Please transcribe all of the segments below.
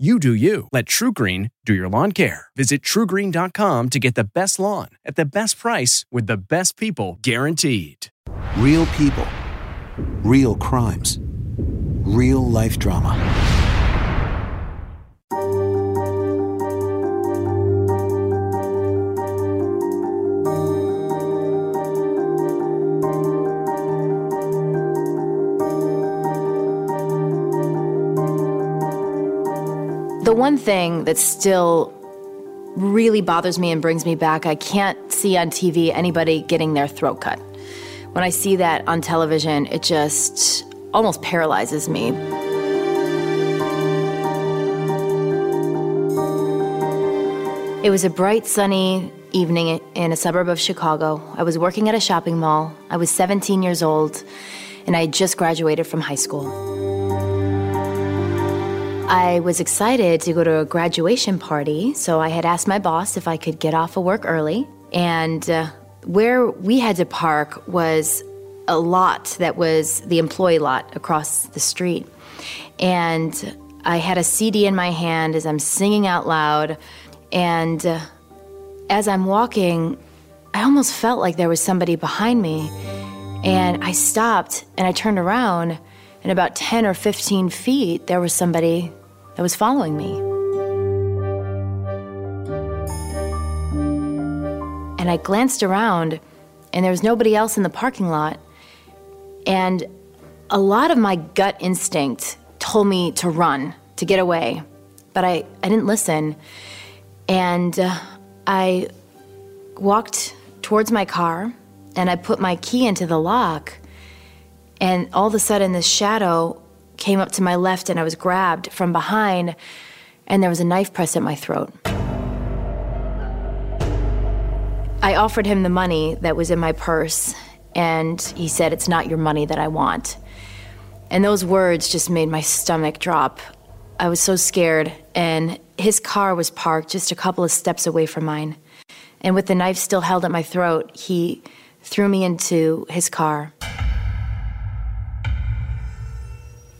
You do you. Let TruGreen do your lawn care. Visit trugreen.com to get the best lawn at the best price with the best people guaranteed. Real people, real crimes, real life drama. One thing that still really bothers me and brings me back, I can't see on TV anybody getting their throat cut. When I see that on television, it just almost paralyzes me. It was a bright, sunny evening in a suburb of Chicago. I was working at a shopping mall. I was 17 years old, and I had just graduated from high school. I was excited to go to a graduation party, so I had asked my boss if I could get off of work early. And uh, where we had to park was a lot that was the employee lot across the street. And I had a CD in my hand as I'm singing out loud. And uh, as I'm walking, I almost felt like there was somebody behind me. And I stopped and I turned around, and about 10 or 15 feet, there was somebody that was following me. And I glanced around, and there was nobody else in the parking lot. And a lot of my gut instinct told me to run, to get away. But I, I didn't listen. And uh, I walked towards my car and I put my key into the lock. And all of a sudden, this shadow came up to my left and I was grabbed from behind, and there was a knife pressed at my throat. I offered him the money that was in my purse, and he said, It's not your money that I want. And those words just made my stomach drop. I was so scared, and his car was parked just a couple of steps away from mine. And with the knife still held at my throat, he threw me into his car.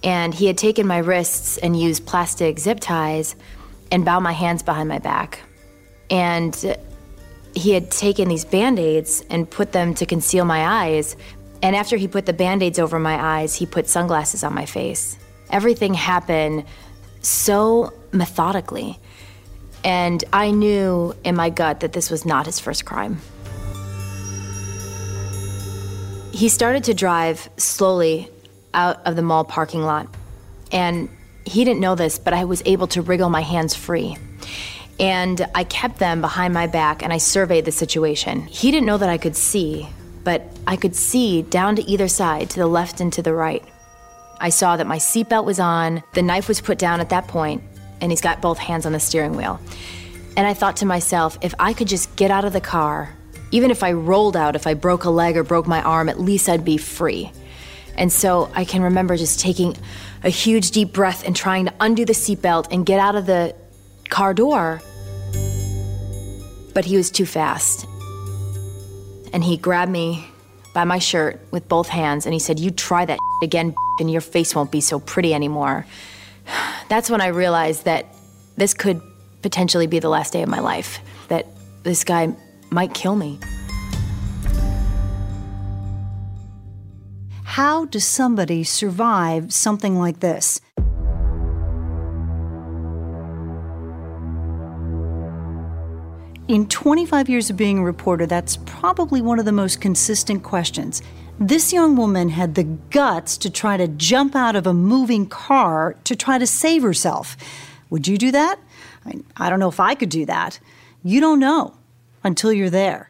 And he had taken my wrists and used plastic zip ties and bound my hands behind my back. And he had taken these band aids and put them to conceal my eyes. And after he put the band aids over my eyes, he put sunglasses on my face. Everything happened so methodically. And I knew in my gut that this was not his first crime. He started to drive slowly out of the mall parking lot. And he didn't know this, but I was able to wriggle my hands free. And I kept them behind my back and I surveyed the situation. He didn't know that I could see, but I could see down to either side, to the left and to the right. I saw that my seatbelt was on, the knife was put down at that point, and he's got both hands on the steering wheel. And I thought to myself, if I could just get out of the car even if I rolled out, if I broke a leg or broke my arm, at least I'd be free. And so I can remember just taking a huge deep breath and trying to undo the seatbelt and get out of the car door. But he was too fast. And he grabbed me by my shirt with both hands and he said, You try that again, and your face won't be so pretty anymore. That's when I realized that this could potentially be the last day of my life, that this guy might kill me. How does somebody survive something like this? In 25 years of being a reporter, that's probably one of the most consistent questions. This young woman had the guts to try to jump out of a moving car to try to save herself. Would you do that? I, I don't know if I could do that. You don't know until you're there.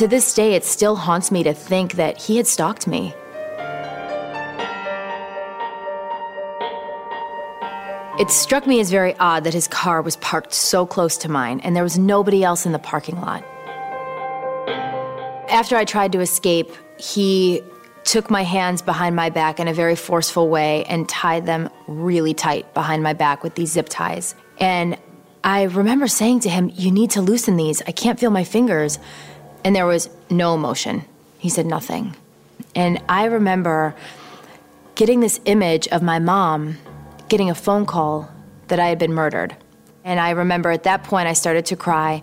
To this day, it still haunts me to think that he had stalked me. It struck me as very odd that his car was parked so close to mine and there was nobody else in the parking lot. After I tried to escape, he took my hands behind my back in a very forceful way and tied them really tight behind my back with these zip ties. And I remember saying to him, You need to loosen these. I can't feel my fingers. And there was no emotion. He said nothing. And I remember getting this image of my mom getting a phone call that I had been murdered. And I remember at that point I started to cry,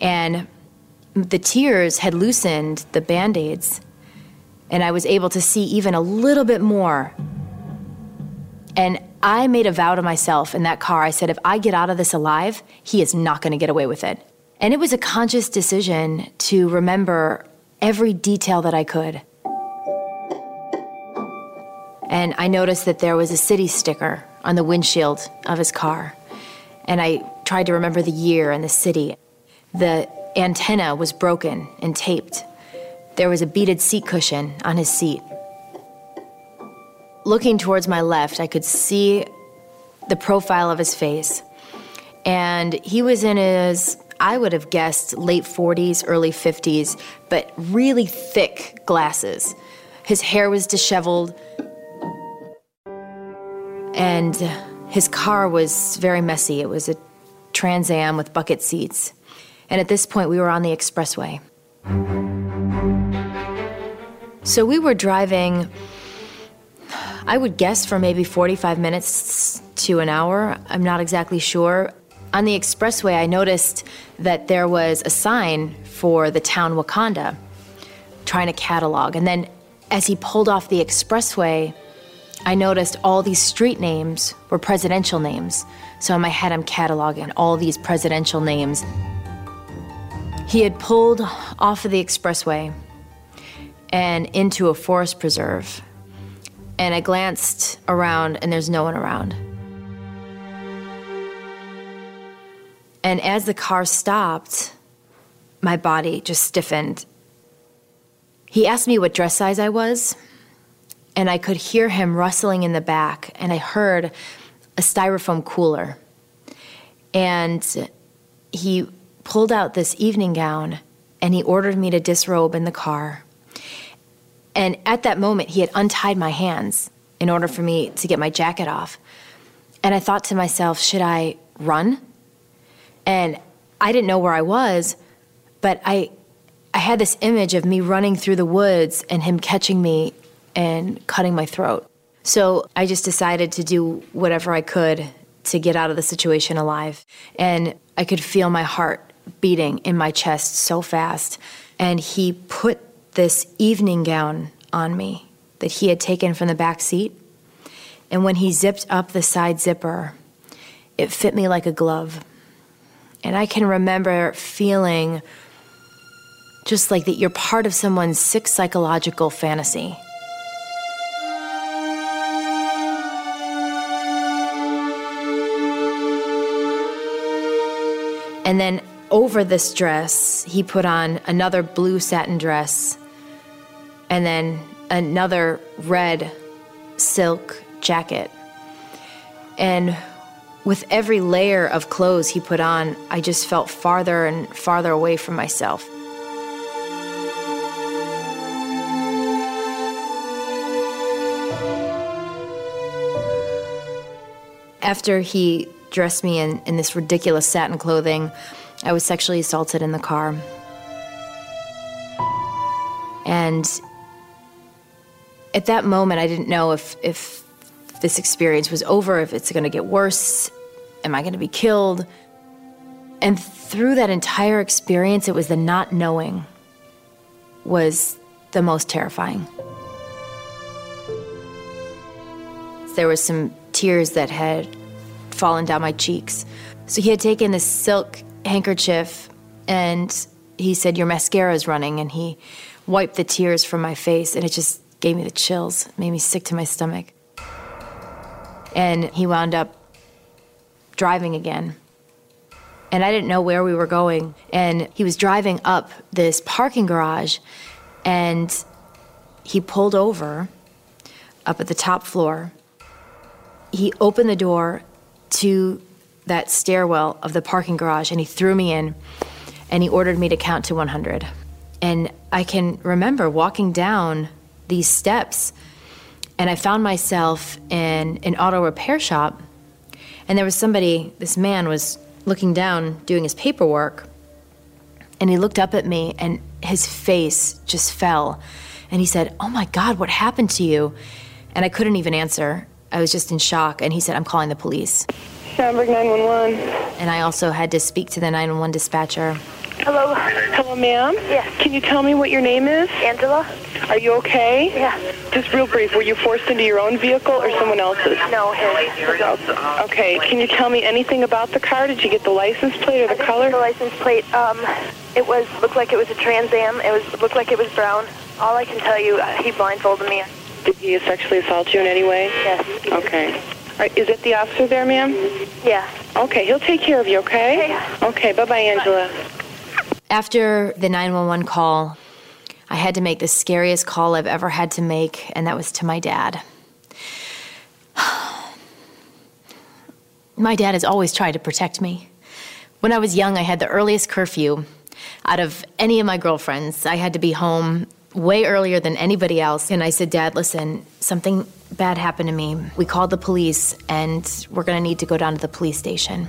and the tears had loosened the band aids, and I was able to see even a little bit more. And I made a vow to myself in that car. I said, if I get out of this alive, he is not going to get away with it. And it was a conscious decision to remember every detail that I could. And I noticed that there was a city sticker on the windshield of his car. And I tried to remember the year and the city. The antenna was broken and taped. There was a beaded seat cushion on his seat. Looking towards my left, I could see the profile of his face. And he was in his I would have guessed late 40s, early 50s, but really thick glasses. His hair was disheveled, and his car was very messy. It was a Trans Am with bucket seats. And at this point, we were on the expressway. So we were driving, I would guess, for maybe 45 minutes to an hour. I'm not exactly sure. On the expressway, I noticed that there was a sign for the town Wauconda, trying to catalog. And then as he pulled off the expressway, I noticed all these street names were presidential names. So in my head, I'm cataloging all these presidential names. He had pulled off of the expressway and into a forest preserve. And I glanced around, and there's no one around. And as the car stopped, my body just stiffened. He asked me what dress size I was, and I could hear him rustling in the back, and I heard a styrofoam cooler. And he pulled out this evening gown and he ordered me to disrobe in the car. And at that moment, he had untied my hands in order for me to get my jacket off. And I thought to myself, should I run? And I didn't know where I was, but I, I had this image of me running through the woods and him catching me and cutting my throat. So I just decided to do whatever I could to get out of the situation alive. And I could feel my heart beating in my chest so fast. And he put this evening gown on me that he had taken from the back seat. And when he zipped up the side zipper, it fit me like a glove. And I can remember feeling just like that you're part of someone's sick psychological fantasy. And then over this dress, he put on another blue satin dress and then another red silk jacket. And with every layer of clothes he put on, I just felt farther and farther away from myself. After he dressed me in, in this ridiculous satin clothing, I was sexually assaulted in the car. And at that moment, I didn't know if, if this experience was over, if it's going to get worse, am I going to be killed? And through that entire experience, it was the not knowing was the most terrifying. There was some tears that had fallen down my cheeks. So he had taken this silk handkerchief and he said, Your mascara is running. And he wiped the tears from my face, and it just gave me the chills, made me sick to my stomach. And he wound up driving again. And I didn't know where we were going. And he was driving up this parking garage, and he pulled over up at the top floor. He opened the door to that stairwell of the parking garage and he threw me in and he ordered me to count to 100. And I can remember walking down these steps and I found myself in an auto repair shop and there was somebody, this man was looking down doing his paperwork and he looked up at me and his face just fell and he said, Oh my God, what happened to you? And I couldn't even answer. I was just in shock. And he said, I'm calling the police. Schaumburg 911. And I also had to speak to the 911 dispatcher. Hello. Hello, ma'am? Yeah. Can you tell me what your name is? Angela. Are you okay? Yeah. Just real brief, were you forced into your own vehicle or someone else's? No, his. Okay. Can you tell me anything about the car? Did you get the license plate or the color? get The license plate. Um, it was looked like it was a Trans Am. It was looked like it was brown. All I can tell you, uh, he blindfolded me. Did he sexually assault you in any way? Yes. Okay. Right, is it the officer there, ma'am? Yeah. Okay, he'll take care of you, okay? Okay, bye-bye, Angela. After the 911 call, I had to make the scariest call I've ever had to make, and that was to my dad. My dad has always tried to protect me. When I was young, I had the earliest curfew out of any of my girlfriends. I had to be home way earlier than anybody else. And I said, Dad, listen, something bad happened to me. We called the police, and we're going to need to go down to the police station.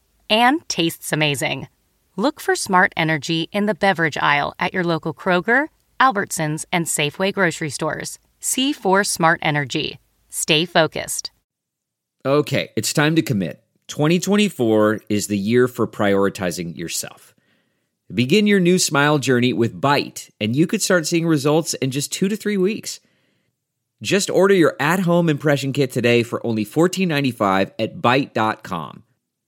and tastes amazing. Look for Smart Energy in the beverage aisle at your local Kroger, Albertsons, and Safeway grocery stores. C4 Smart Energy. Stay focused. Okay, it's time to commit. 2024 is the year for prioritizing yourself. Begin your new smile journey with Byte, and you could start seeing results in just two to three weeks. Just order your at home impression kit today for only $14.95 at Byte.com.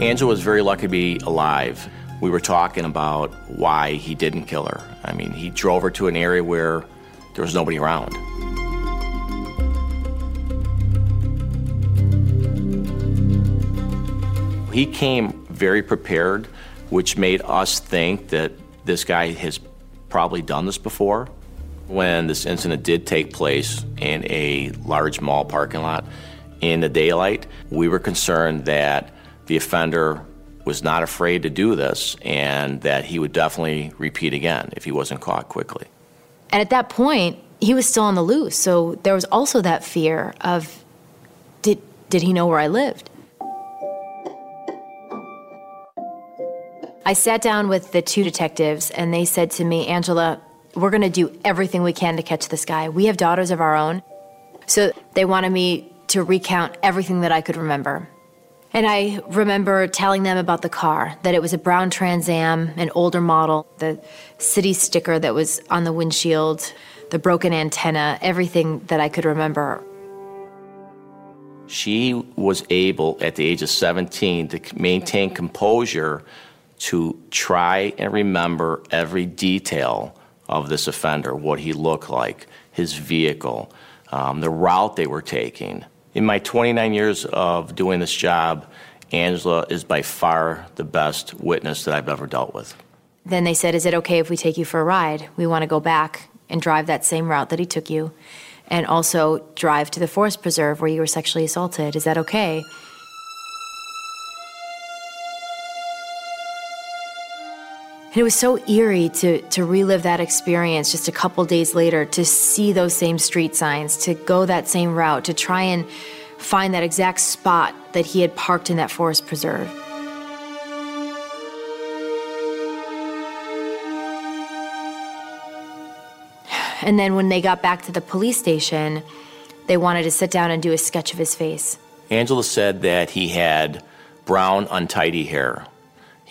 Angela was very lucky to be alive. We were talking about why he didn't kill her. I mean, he drove her to an area where there was nobody around. He came very prepared, which made us think that this guy has probably done this before. When this incident did take place in a large mall parking lot in the daylight, we were concerned that the offender was not afraid to do this and that he would definitely repeat again if he wasn't caught quickly. And at that point, he was still on the loose. So there was also that fear of did, did he know where I lived? I sat down with the two detectives and they said to me, Angela, we're going to do everything we can to catch this guy. We have daughters of our own. So they wanted me to recount everything that I could remember. And I remember telling them about the car, that it was a brown Trans Am, an older model, the city sticker that was on the windshield, the broken antenna, everything that I could remember. She was able, at the age of 17, to maintain composure to try and remember every detail of this offender what he looked like, his vehicle, um, the route they were taking. In my 29 years of doing this job, Angela is by far the best witness that I've ever dealt with. Then they said, Is it okay if we take you for a ride? We want to go back and drive that same route that he took you, and also drive to the forest preserve where you were sexually assaulted. Is that okay? And it was so eerie to, to relive that experience just a couple days later, to see those same street signs, to go that same route, to try and find that exact spot that he had parked in that forest preserve. And then when they got back to the police station, they wanted to sit down and do a sketch of his face. Angela said that he had brown, untidy hair.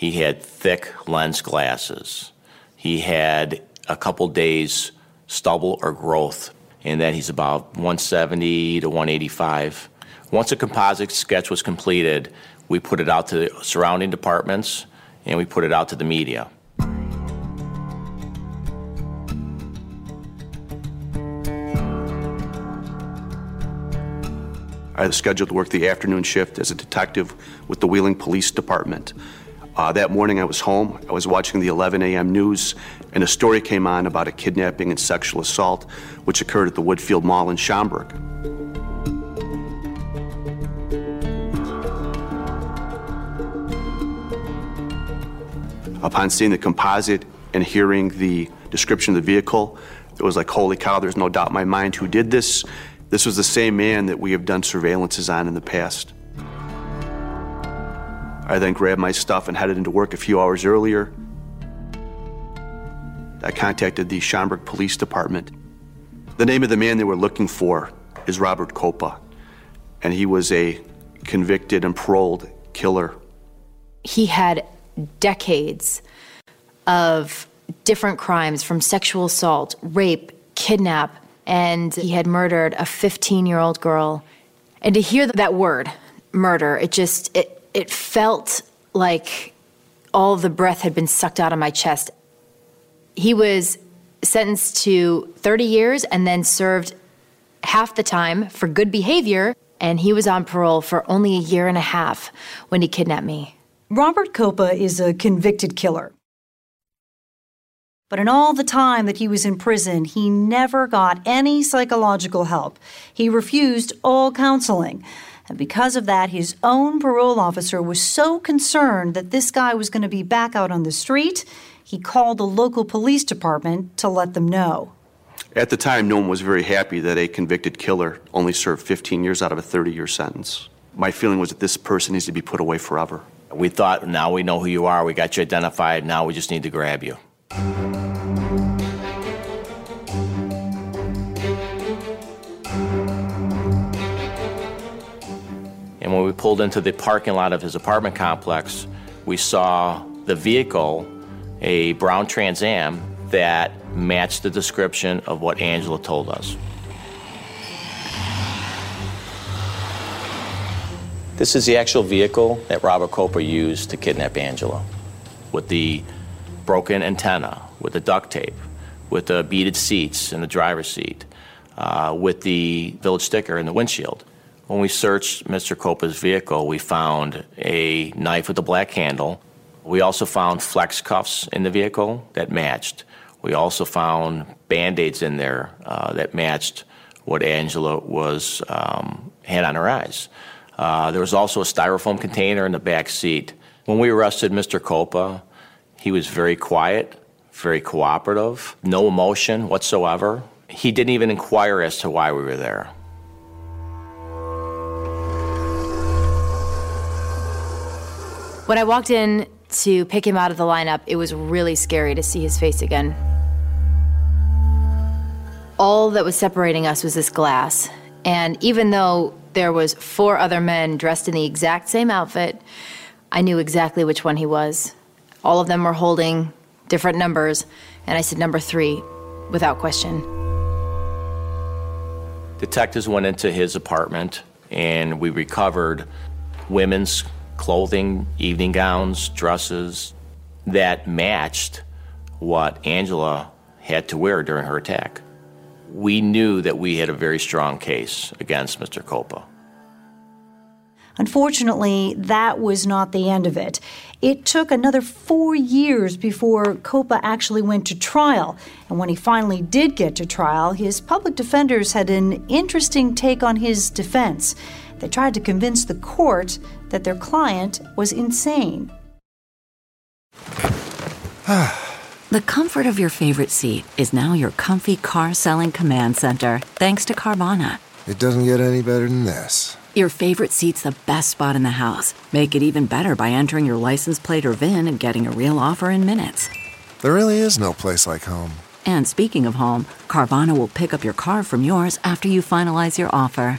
He had thick lens glasses. He had a couple days stubble or growth, and that he's about 170 to 185. Once a composite sketch was completed, we put it out to the surrounding departments and we put it out to the media. I was scheduled to work the afternoon shift as a detective with the Wheeling Police Department. Uh, that morning I was home. I was watching the 11 a.m. news, and a story came on about a kidnapping and sexual assault which occurred at the Woodfield Mall in Schaumburg. Upon seeing the composite and hearing the description of the vehicle, it was like, holy cow, there's no doubt in my mind who did this. This was the same man that we have done surveillances on in the past. I then grabbed my stuff and headed into work a few hours earlier. I contacted the Schaumburg Police Department. The name of the man they were looking for is Robert Copa, and he was a convicted and paroled killer. He had decades of different crimes from sexual assault, rape, kidnap and he had murdered a 15 year old girl. And to hear that word, murder, it just, it, it felt like all the breath had been sucked out of my chest. He was sentenced to 30 years and then served half the time for good behavior, and he was on parole for only a year and a half when he kidnapped me. Robert Copa is a convicted killer. But in all the time that he was in prison, he never got any psychological help. He refused all counseling. And because of that, his own parole officer was so concerned that this guy was going to be back out on the street, he called the local police department to let them know. At the time, no one was very happy that a convicted killer only served 15 years out of a 30 year sentence. My feeling was that this person needs to be put away forever. We thought, now we know who you are, we got you identified, now we just need to grab you. And when we pulled into the parking lot of his apartment complex, we saw the vehicle, a brown Trans Am, that matched the description of what Angela told us. This is the actual vehicle that Robert Copa used to kidnap Angela. With the broken antenna, with the duct tape, with the beaded seats in the driver's seat, uh, with the village sticker in the windshield. When we searched Mr. Copa's vehicle, we found a knife with a black handle. We also found flex cuffs in the vehicle that matched. We also found band aids in there uh, that matched what Angela was um, had on her eyes. Uh, there was also a styrofoam container in the back seat. When we arrested Mr. Copa, he was very quiet, very cooperative, no emotion whatsoever. He didn't even inquire as to why we were there. When I walked in to pick him out of the lineup, it was really scary to see his face again. All that was separating us was this glass. And even though there was four other men dressed in the exact same outfit, I knew exactly which one he was. All of them were holding different numbers, and I said number 3 without question. Detectives went into his apartment and we recovered women's clothing, evening gowns, dresses that matched what Angela had to wear during her attack. We knew that we had a very strong case against Mr. Copa. Unfortunately, that was not the end of it. It took another four years before Copa actually went to trial. And when he finally did get to trial, his public defenders had an interesting take on his defense. They tried to convince the court that their client was insane. the comfort of your favorite seat is now your comfy car selling command center, thanks to Carvana. It doesn't get any better than this. Your favorite seat's the best spot in the house. Make it even better by entering your license plate or VIN and getting a real offer in minutes. There really is no place like home. And speaking of home, Carvana will pick up your car from yours after you finalize your offer.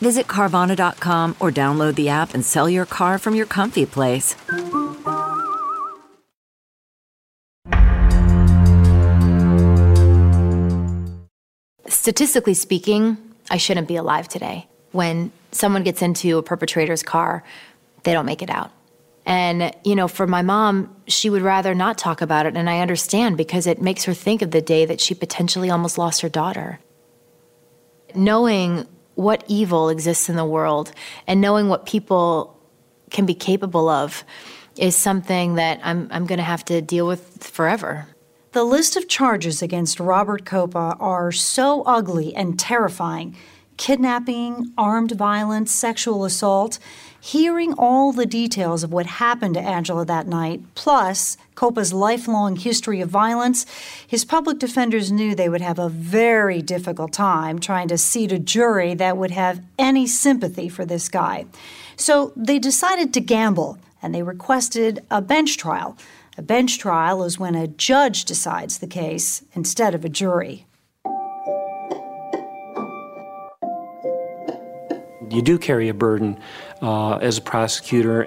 Visit Carvana.com or download the app and sell your car from your comfy place. Statistically speaking, I shouldn't be alive today. When someone gets into a perpetrator's car, they don't make it out. And, you know, for my mom, she would rather not talk about it. And I understand because it makes her think of the day that she potentially almost lost her daughter. Knowing what evil exists in the world and knowing what people can be capable of is something that I'm, I'm going to have to deal with forever. The list of charges against Robert Copa are so ugly and terrifying kidnapping, armed violence, sexual assault. Hearing all the details of what happened to Angela that night, plus Copa's lifelong history of violence, his public defenders knew they would have a very difficult time trying to seat a jury that would have any sympathy for this guy. So they decided to gamble and they requested a bench trial. A bench trial is when a judge decides the case instead of a jury. You do carry a burden uh, as a prosecutor,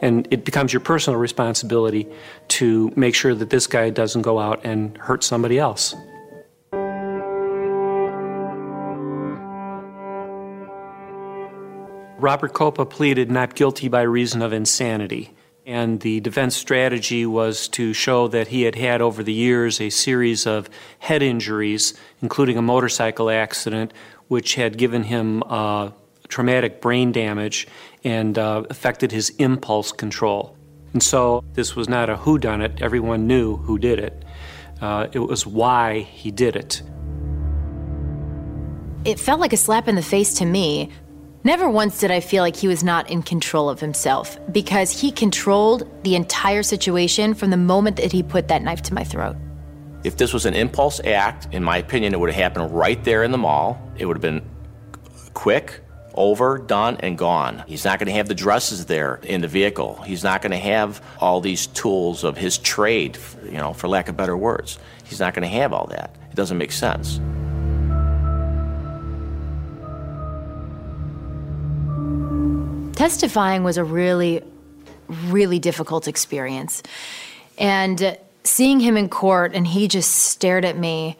and it becomes your personal responsibility to make sure that this guy doesn't go out and hurt somebody else. Robert Copa pleaded not guilty by reason of insanity. And the defense strategy was to show that he had had over the years a series of head injuries, including a motorcycle accident, which had given him uh, traumatic brain damage and uh, affected his impulse control. And so this was not a who done it. everyone knew who did it. Uh, it was why he did it. It felt like a slap in the face to me Never once did I feel like he was not in control of himself because he controlled the entire situation from the moment that he put that knife to my throat. If this was an impulse act, in my opinion, it would have happened right there in the mall. It would have been quick, over, done, and gone. He's not going to have the dresses there in the vehicle. He's not going to have all these tools of his trade, you know, for lack of better words. He's not going to have all that. It doesn't make sense. Testifying was a really, really difficult experience. And uh, seeing him in court, and he just stared at me.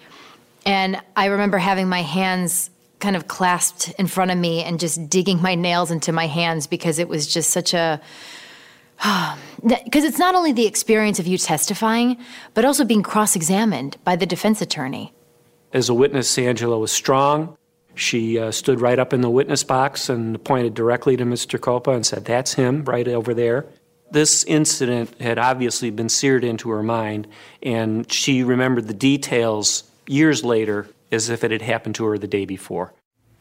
And I remember having my hands kind of clasped in front of me and just digging my nails into my hands because it was just such a. Because it's not only the experience of you testifying, but also being cross examined by the defense attorney. As a witness, Angela was strong. She uh, stood right up in the witness box and pointed directly to Mr. Copa and said, That's him right over there. This incident had obviously been seared into her mind, and she remembered the details years later as if it had happened to her the day before.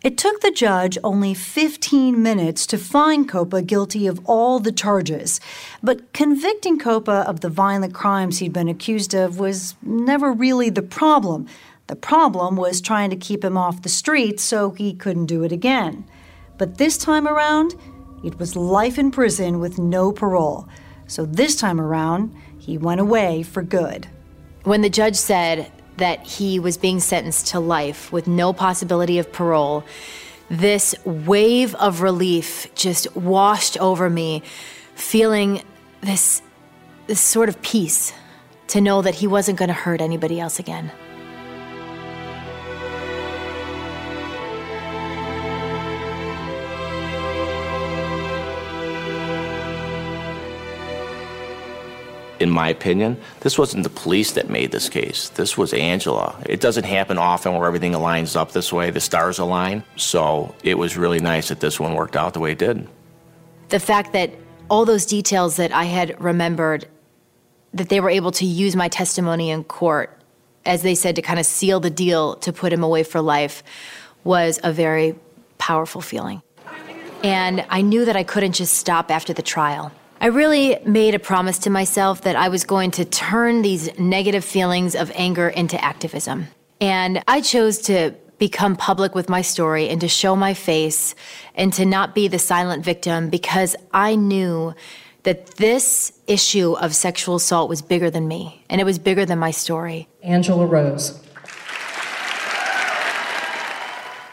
It took the judge only 15 minutes to find Copa guilty of all the charges. But convicting Copa of the violent crimes he'd been accused of was never really the problem. The problem was trying to keep him off the streets so he couldn't do it again. But this time around, it was life in prison with no parole. So this time around, he went away for good. When the judge said that he was being sentenced to life with no possibility of parole, this wave of relief just washed over me, feeling this, this sort of peace to know that he wasn't going to hurt anybody else again. In my opinion, this wasn't the police that made this case. This was Angela. It doesn't happen often where everything aligns up this way, the stars align. So it was really nice that this one worked out the way it did. The fact that all those details that I had remembered, that they were able to use my testimony in court, as they said, to kind of seal the deal to put him away for life, was a very powerful feeling. And I knew that I couldn't just stop after the trial. I really made a promise to myself that I was going to turn these negative feelings of anger into activism. And I chose to become public with my story and to show my face and to not be the silent victim because I knew that this issue of sexual assault was bigger than me and it was bigger than my story. Angela Rose.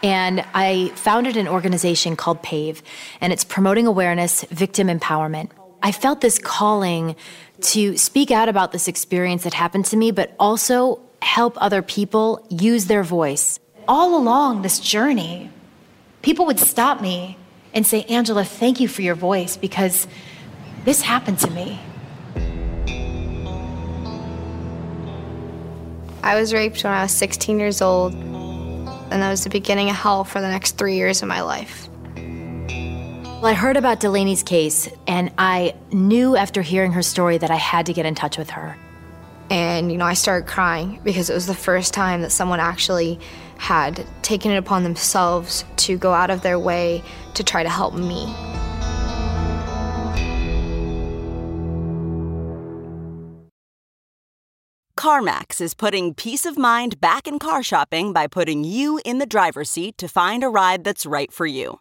And I founded an organization called PAVE, and it's promoting awareness, victim empowerment. I felt this calling to speak out about this experience that happened to me, but also help other people use their voice. All along this journey, people would stop me and say, Angela, thank you for your voice because this happened to me. I was raped when I was 16 years old, and that was the beginning of hell for the next three years of my life. Well, I heard about Delaney's case, and I knew after hearing her story that I had to get in touch with her. And, you know, I started crying because it was the first time that someone actually had taken it upon themselves to go out of their way to try to help me. CarMax is putting peace of mind back in car shopping by putting you in the driver's seat to find a ride that's right for you.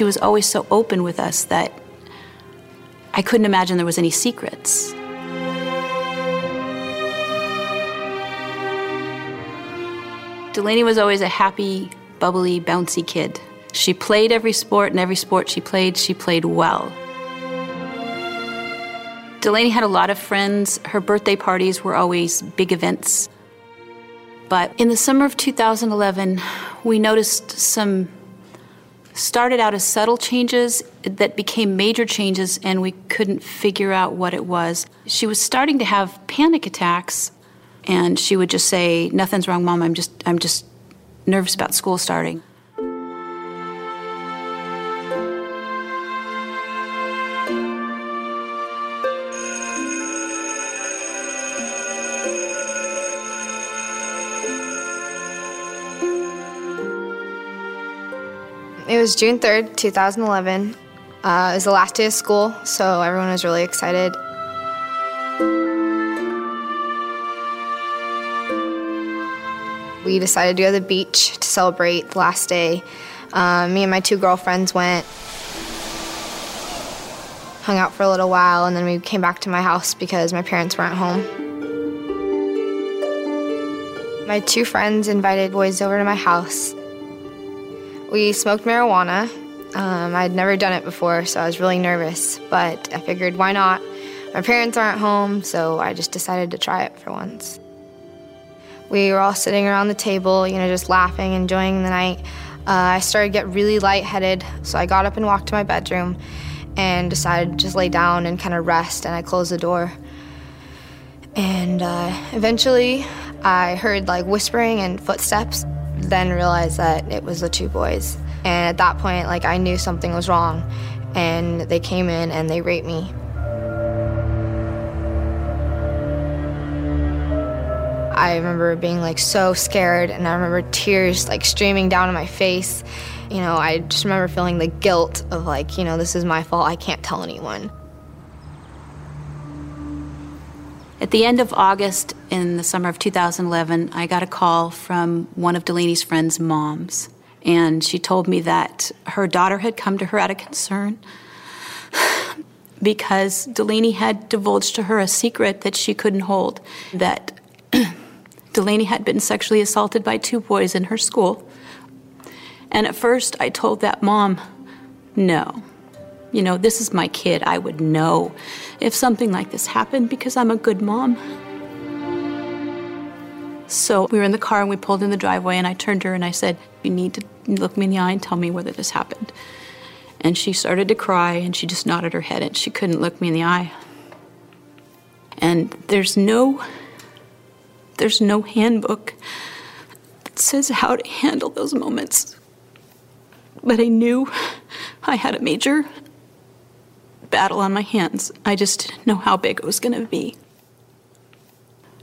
She was always so open with us that I couldn't imagine there was any secrets. Delaney was always a happy, bubbly, bouncy kid. She played every sport, and every sport she played, she played well. Delaney had a lot of friends. Her birthday parties were always big events. But in the summer of 2011, we noticed some started out as subtle changes that became major changes, and we couldn't figure out what it was. She was starting to have panic attacks, and she would just say, "Nothing's wrong, mom. I'm just, I'm just nervous about school starting." Was June 3rd, 2011. Uh, it was the last day of school, so everyone was really excited. We decided to go to the beach to celebrate the last day. Uh, me and my two girlfriends went, hung out for a little while, and then we came back to my house because my parents weren't home. My two friends invited boys over to my house. We smoked marijuana. Um, I'd never done it before, so I was really nervous, but I figured why not? My parents aren't home, so I just decided to try it for once. We were all sitting around the table, you know, just laughing, enjoying the night. Uh, I started to get really lightheaded, so I got up and walked to my bedroom and decided to just lay down and kind of rest, and I closed the door. And uh, eventually, I heard like whispering and footsteps, then realized that it was the two boys. And at that point, like I knew something was wrong, and they came in and they raped me. I remember being like so scared, and I remember tears like streaming down my face. You know, I just remember feeling the guilt of like, you know, this is my fault. I can't tell anyone. At the end of August in the summer of 2011, I got a call from one of Delaney's friend's moms. And she told me that her daughter had come to her out of concern because Delaney had divulged to her a secret that she couldn't hold that Delaney had been sexually assaulted by two boys in her school. And at first, I told that mom, no. You know, this is my kid. I would know if something like this happened because I'm a good mom. So we were in the car and we pulled in the driveway, and I turned to her and I said, You need to look me in the eye and tell me whether this happened. And she started to cry and she just nodded her head and she couldn't look me in the eye. And there's no there's no handbook that says how to handle those moments. But I knew I had a major battle on my hands. I just didn't know how big it was going to be.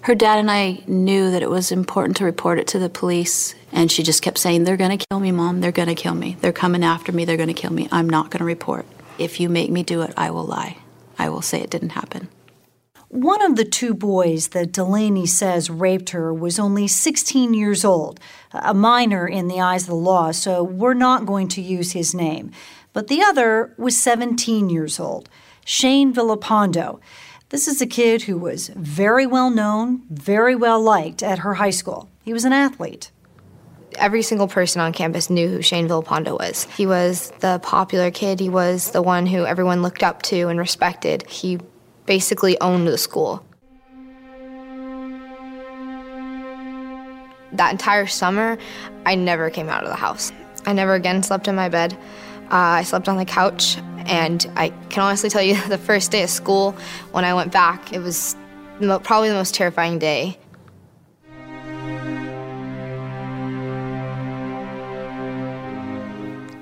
Her dad and I knew that it was important to report it to the police, and she just kept saying, They're going to kill me, Mom. They're going to kill me. They're coming after me. They're going to kill me. I'm not going to report. If you make me do it, I will lie. I will say it didn't happen. One of the two boys that Delaney says raped her was only 16 years old, a minor in the eyes of the law, so we're not going to use his name. But the other was 17 years old, Shane Villalpando. This is a kid who was very well known, very well liked at her high school. He was an athlete. Every single person on campus knew who Shane Villalpando was. He was the popular kid. He was the one who everyone looked up to and respected. He basically owned the school. That entire summer, I never came out of the house. I never again slept in my bed. Uh, I slept on the couch, and I can honestly tell you the first day of school, when I went back, it was probably the most terrifying day.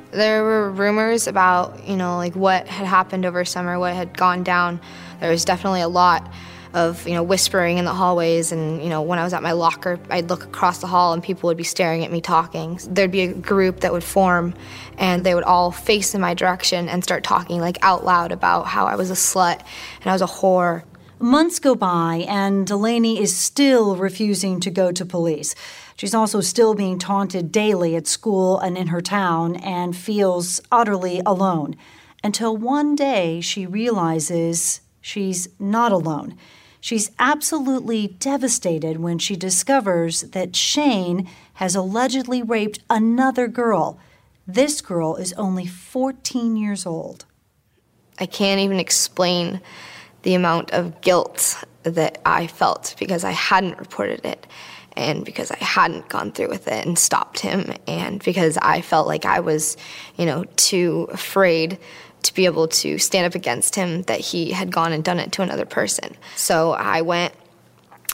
There were rumors about, you know, like what had happened over summer, what had gone down. There was definitely a lot of, you know, whispering in the hallways and, you know, when I was at my locker, I'd look across the hall and people would be staring at me talking. There'd be a group that would form and they would all face in my direction and start talking like out loud about how I was a slut and I was a whore. Months go by, and Delaney is still refusing to go to police. She's also still being taunted daily at school and in her town and feels utterly alone. Until one day she realizes she's not alone. She's absolutely devastated when she discovers that Shane has allegedly raped another girl. This girl is only 14 years old. I can't even explain the amount of guilt that I felt because I hadn't reported it and because I hadn't gone through with it and stopped him and because I felt like I was, you know, too afraid to be able to stand up against him that he had gone and done it to another person. So I went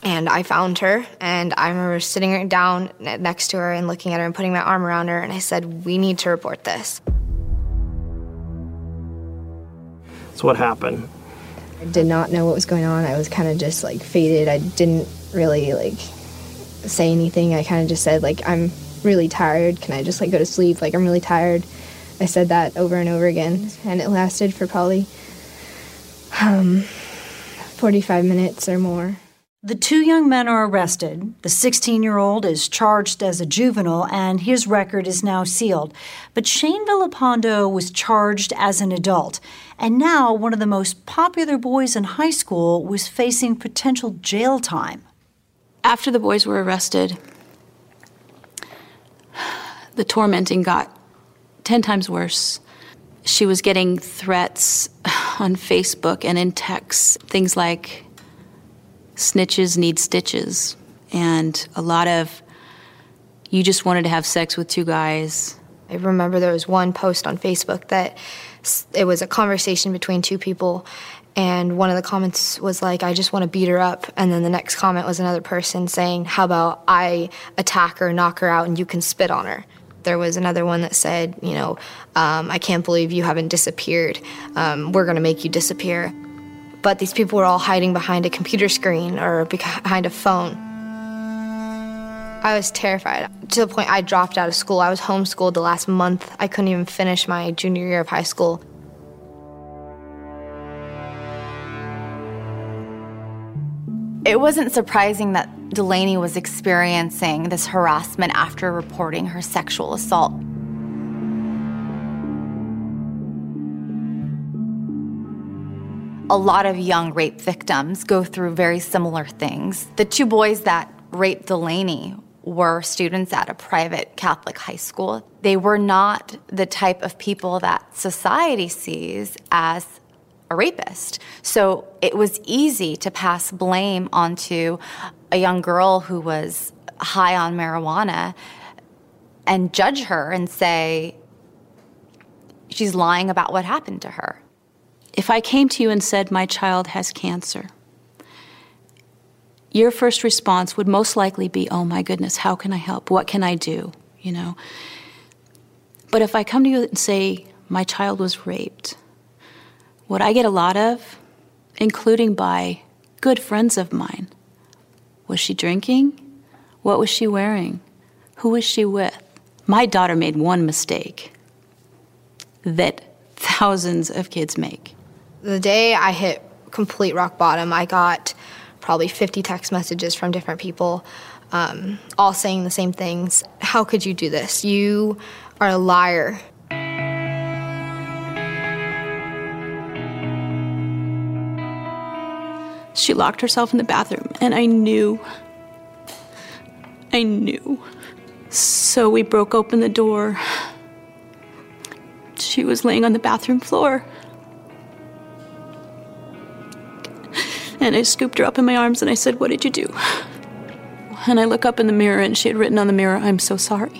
and I found her and I remember sitting her down next to her and looking at her and putting my arm around her and I said, "We need to report this." So what happened? I did not know what was going on. I was kind of just like faded. I didn't really like say anything. I kind of just said like I'm really tired. Can I just like go to sleep? Like I'm really tired. I said that over and over again, and it lasted for probably um, 45 minutes or more. The two young men are arrested. The 16 year old is charged as a juvenile, and his record is now sealed. But Shane Villalpando was charged as an adult, and now one of the most popular boys in high school was facing potential jail time. After the boys were arrested, the tormenting got 10 times worse. She was getting threats on Facebook and in texts, things like, snitches need stitches, and a lot of, you just wanted to have sex with two guys. I remember there was one post on Facebook that it was a conversation between two people, and one of the comments was like, I just want to beat her up. And then the next comment was another person saying, How about I attack her, knock her out, and you can spit on her? There was another one that said, You know, um, I can't believe you haven't disappeared. Um, we're going to make you disappear. But these people were all hiding behind a computer screen or behind a phone. I was terrified to the point I dropped out of school. I was homeschooled the last month. I couldn't even finish my junior year of high school. It wasn't surprising that Delaney was experiencing this harassment after reporting her sexual assault. A lot of young rape victims go through very similar things. The two boys that raped Delaney were students at a private Catholic high school. They were not the type of people that society sees as a rapist. So it was easy to pass blame onto a young girl who was high on marijuana and judge her and say she's lying about what happened to her. If I came to you and said, My child has cancer, your first response would most likely be, oh my goodness, how can I help? What can I do? You know? But if I come to you and say, my child was raped, what I get a lot of, including by good friends of mine, was she drinking? What was she wearing? Who was she with? My daughter made one mistake that thousands of kids make. The day I hit complete rock bottom, I got probably 50 text messages from different people, um, all saying the same things. How could you do this? You are a liar. She locked herself in the bathroom, and I knew. I knew. So we broke open the door. She was laying on the bathroom floor. And I scooped her up in my arms and I said, What did you do? And I look up in the mirror and she had written on the mirror, I'm so sorry.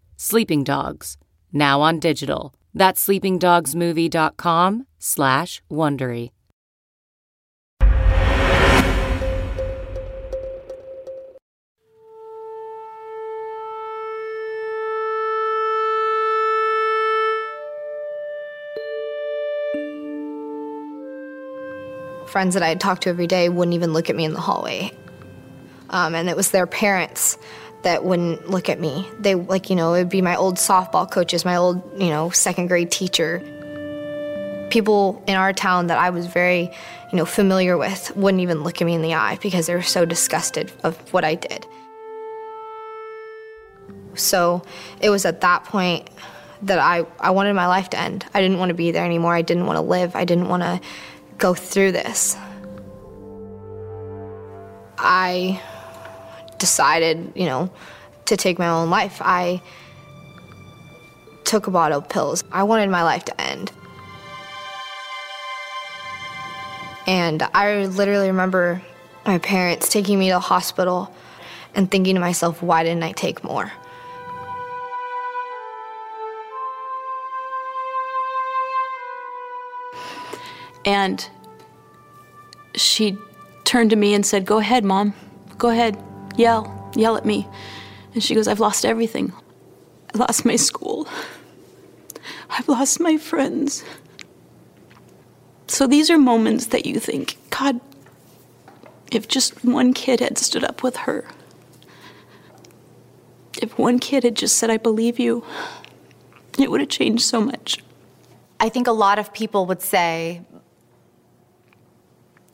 Sleeping Dogs, now on digital. That's sleepingdogsmovie.com slash Wondery. Friends that I had talked to every day wouldn't even look at me in the hallway. Um, and it was their parents that wouldn't look at me. They, like, you know, it would be my old softball coaches, my old, you know, second grade teacher. People in our town that I was very, you know, familiar with wouldn't even look at me in the eye because they were so disgusted of what I did. So it was at that point that I, I wanted my life to end. I didn't want to be there anymore. I didn't want to live. I didn't want to go through this. I decided, you know, to take my own life. I took a bottle of pills. I wanted my life to end. And I literally remember my parents taking me to the hospital and thinking to myself, why didn't I take more? And she turned to me and said, Go ahead, Mom. Go ahead. Yell. Yell at me. And she goes, I've lost everything. I lost my school. I've lost my friends. So these are moments that you think, God, if just one kid had stood up with her, if one kid had just said, I believe you, it would have changed so much. I think a lot of people would say,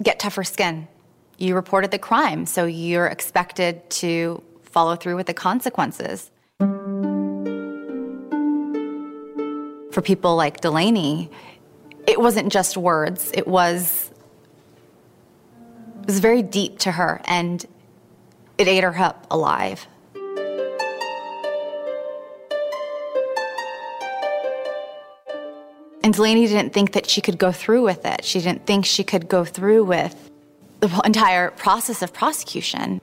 get tougher skin. You reported the crime, so you're expected to follow through with the consequences. For people like Delaney, it wasn't just words, it was it was very deep to her and it ate her up alive. And Delaney didn't think that she could go through with it. She didn't think she could go through with the entire process of prosecution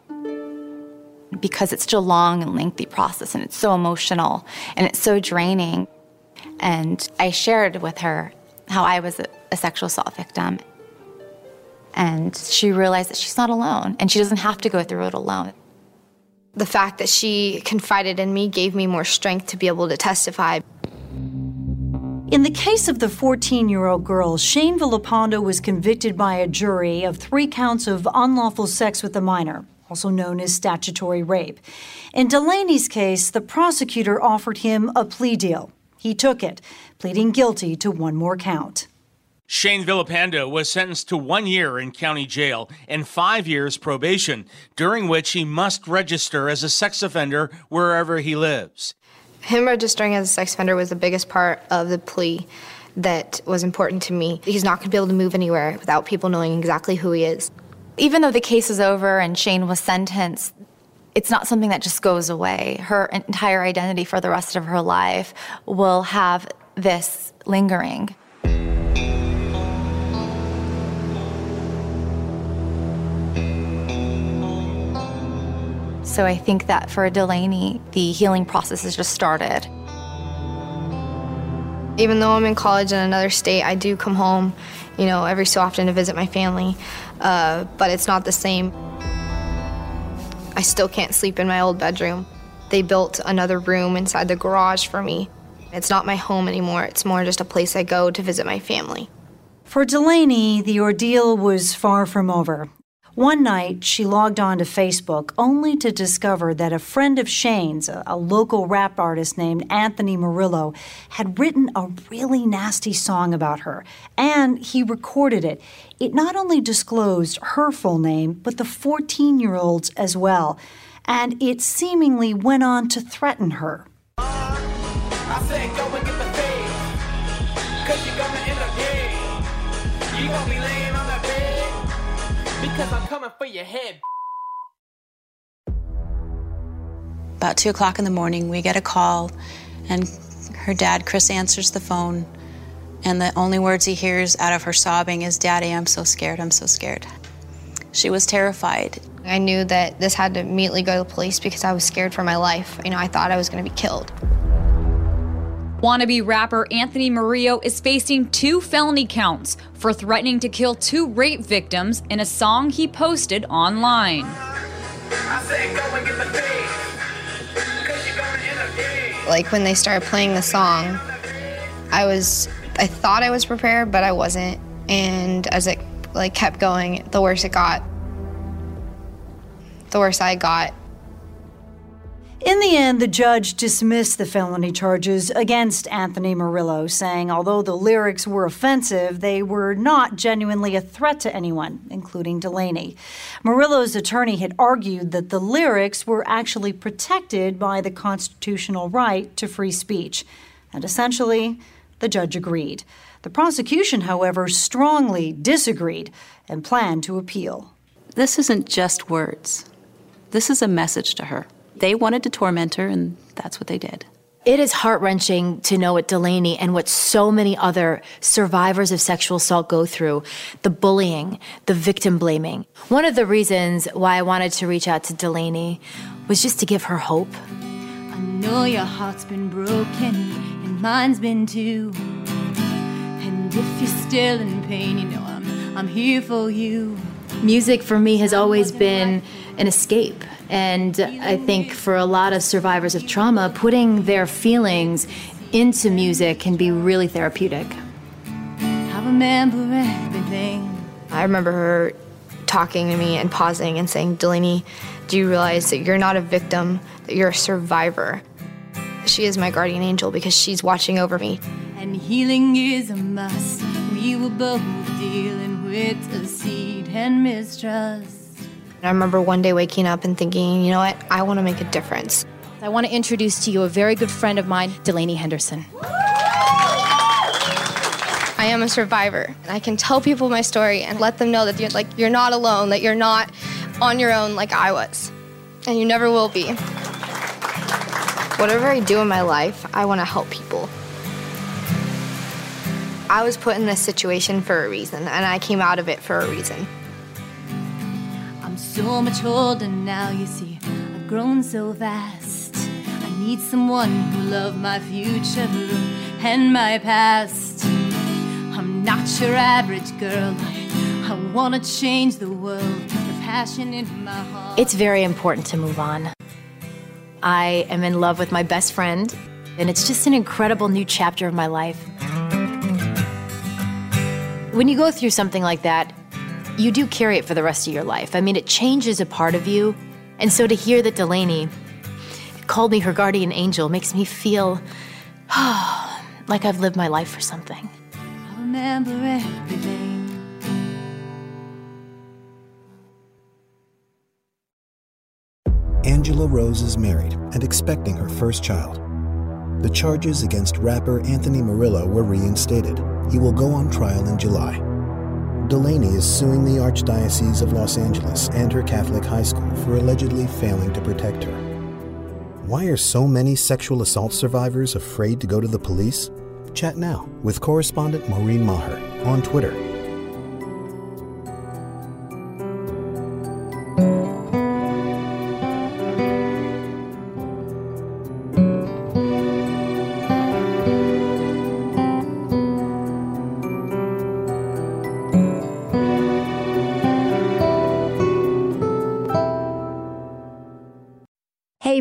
because it's such a long and lengthy process and it's so emotional and it's so draining. And I shared with her how I was a, a sexual assault victim. And she realized that she's not alone and she doesn't have to go through it alone. The fact that she confided in me gave me more strength to be able to testify. In the case of the 14 year old girl, Shane Villalpando was convicted by a jury of three counts of unlawful sex with a minor, also known as statutory rape. In Delaney's case, the prosecutor offered him a plea deal. He took it, pleading guilty to one more count. Shane Villalpando was sentenced to one year in county jail and five years probation, during which he must register as a sex offender wherever he lives. Him registering as a sex offender was the biggest part of the plea that was important to me. He's not going to be able to move anywhere without people knowing exactly who he is. Even though the case is over and Shane was sentenced, it's not something that just goes away. Her entire identity for the rest of her life will have this lingering. So I think that for Delaney, the healing process has just started. Even though I'm in college in another state, I do come home, you know, every so often to visit my family, uh, but it's not the same. I still can't sleep in my old bedroom. They built another room inside the garage for me. It's not my home anymore, it's more just a place I go to visit my family. For Delaney, the ordeal was far from over. One night, she logged on to Facebook only to discover that a friend of Shane's, a, a, local rap artist named Anthony Murillo, had written a really nasty song about her, and he recorded it. It not only disclosed her full name, but the 14 year old's as well, and it seemingly went on to threaten her. Because I'm coming for your head. About 2 o'clock in the morning, we get a call, and her dad, Chris, answers the phone. And the only words he hears out of her sobbing is, Daddy, I'm so scared, I'm so scared. She was terrified. I knew that this had to immediately go to the police because I was scared for my life. You know, I thought I was going to be killed. Wannabe rapper Anthony Murillo is facing two felony counts for threatening to kill two rape victims in a song he posted online. Like when they started playing the song, I was I thought I was prepared, but I wasn't. And as it like kept going, the worse it got. The worse I got. In the end, the judge dismissed the felony charges against Anthony Murillo, saying although the lyrics were offensive, they were not genuinely a threat to anyone, including Delaney. Murillo's attorney had argued that the lyrics were actually protected by the constitutional right to free speech. And essentially, the judge agreed. The prosecution, however, strongly disagreed and planned to appeal. This isn't just words, this is a message to her. They wanted to torment her, and that's what they did. It is heart wrenching to know what Delaney and what so many other survivors of sexual assault go through the bullying, the victim blaming. One of the reasons why I wanted to reach out to Delaney was just to give her hope. I know your heart's been broken, and mine's been too. And if you're still in pain, you know I'm, I'm here for you. Music for me has always been an escape. And I think for a lot of survivors of trauma, putting their feelings into music can be really therapeutic. I remember everything. I remember her talking to me and pausing and saying, Delaney, do you realize that you're not a victim, that you're a survivor? She is my guardian angel because she's watching over me. And healing is a must. We were both dealing with deceit and mistrust. I remember one day waking up and thinking, you know what, I want to make a difference. I want to introduce to you a very good friend of mine, Delaney Henderson. I am a survivor, and I can tell people my story and let them know that you're like you're not alone, that you're not on your own like I was, and you never will be. Whatever I do in my life, I want to help people. I was put in this situation for a reason, and I came out of it for a reason so much older now, you see. I've grown so fast. I need someone who love my future and my past. I'm not your average girl. I I wanna change the world. The passion in my heart. It's very important to move on. I am in love with my best friend, and it's just an incredible new chapter of my life. When you go through something like that, you do carry it for the rest of your life. I mean, it changes a part of you. And so to hear that Delaney called me her guardian angel makes me feel like I've lived my life for something. I remember everything. Angela Rose is married and expecting her first child. The charges against rapper Anthony Murillo were reinstated. He will go on trial in July. Delaney is suing the Archdiocese of Los Angeles and her Catholic high school for allegedly failing to protect her. Why are so many sexual assault survivors afraid to go to the police? Chat now with correspondent Maureen Maher on Twitter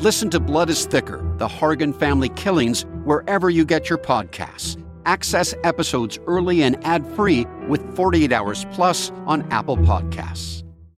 Listen to Blood is Thicker The Hargan Family Killings wherever you get your podcasts. Access episodes early and ad free with 48 Hours Plus on Apple Podcasts.